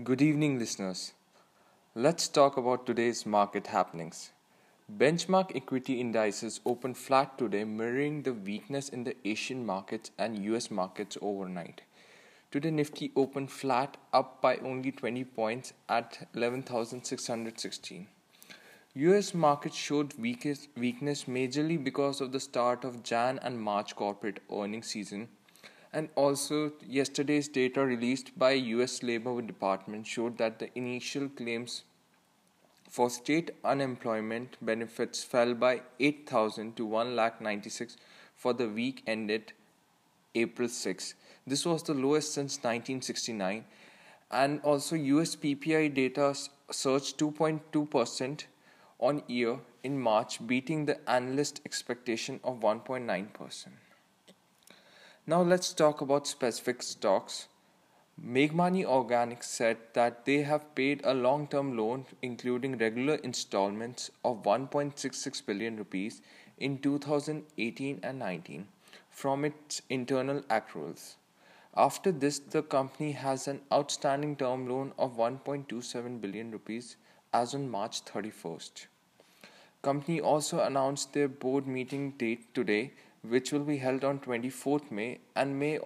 Good evening, listeners. Let's talk about today's market happenings. Benchmark equity indices opened flat today, mirroring the weakness in the Asian markets and US markets overnight. Today, Nifty opened flat, up by only 20 points at 11,616. US markets showed weakest, weakness majorly because of the start of Jan and March corporate earnings season and also, yesterday's data released by US Labor Department showed that the initial claims for state unemployment benefits fell by 8,000 to 1,96 for the week ended April 6. This was the lowest since 1969. And also, US PPI data surged 2.2% on year in March, beating the analyst expectation of 1.9%. Now let's talk about specific stocks. Meghmani Organics said that they have paid a long-term loan including regular installments of 1.66 billion rupees in 2018 and 19 from its internal accruals. After this, the company has an outstanding term loan of 1.27 billion rupees as on March 31st. Company also announced their board meeting date today which will be held on 24th May and may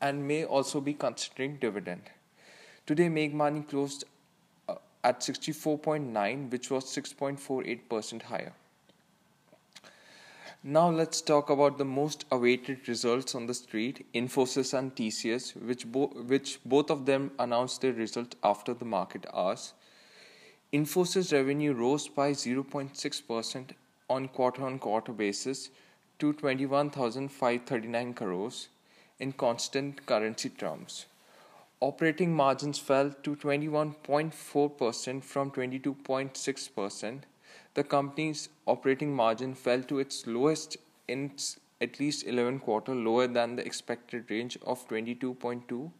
and may also be considering dividend. Today, Meghmani closed uh, at 64.9, which was 6.48% higher. Now let's talk about the most awaited results on the street, Infosys and TCS, which, bo- which both of them announced their results after the market hours. Infosys revenue rose by 0.6% on quarter-on-quarter basis to 21,539 crores in constant currency terms. Operating margins fell to 21.4% from 22.6%. The company's operating margin fell to its lowest in its at least 11 quarter lower than the expected range of 22.2 to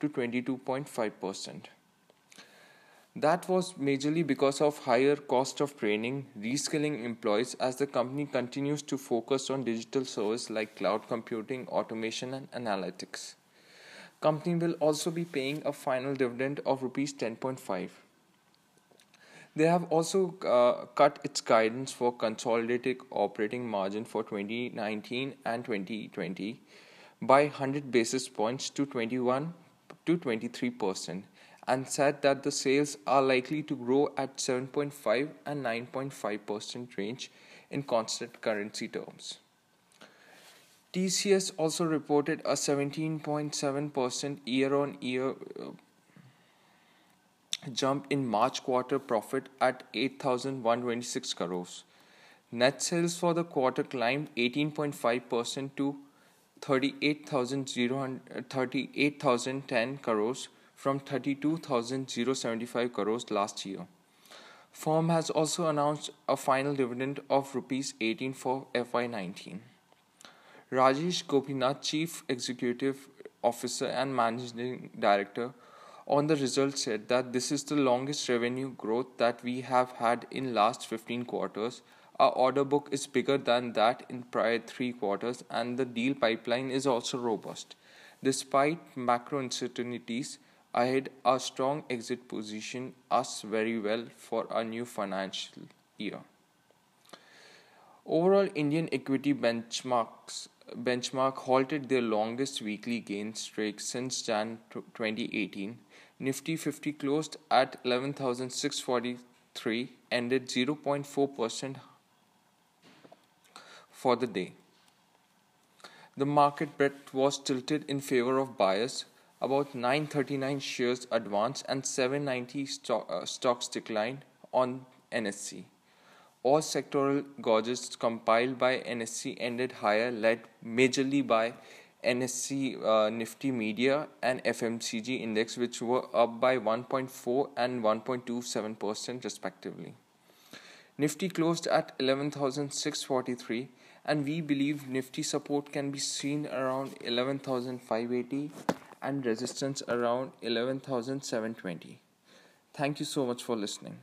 22.5%. That was majorly because of higher cost of training, reskilling employees as the company continues to focus on digital service like cloud computing, automation and analytics. Company will also be paying a final dividend of rupees 10.5. They have also uh, cut its guidance for consolidated operating margin for 2019 and 2020 by 100 basis points to 21 to 23 percent and said that the sales are likely to grow at 7.5 and 9.5% range in constant currency terms. TCS also reported a 17.7% year on year jump in March quarter profit at 8,126 crores. Net sales for the quarter climbed 18.5% to 38,010 uh, crores from 32,075 crores last year. Firm has also announced a final dividend of rupees 18 for FY19. Rajesh Gopinathan, Chief Executive Officer and Managing Director, on the results said that this is the longest revenue growth that we have had in last 15 quarters. Our order book is bigger than that in prior 3 quarters and the deal pipeline is also robust. Despite macro uncertainties, ahead a strong exit position us very well for a new financial year. Overall, Indian equity benchmarks benchmark halted their longest weekly gain streak since Jan 2018. Nifty 50 closed at 11,643, ended 0.4% for the day. The market bet was tilted in favor of buyers about 939 shares advanced and 790 stock, uh, stocks declined on NSE. All sectoral gauges compiled by NSE ended higher, led majorly by NSE uh, Nifty Media and FMCG index, which were up by 1.4 and 1.27% respectively. Nifty closed at 11,643, and we believe Nifty support can be seen around 11,580 and resistance around 11,720. Thank you so much for listening.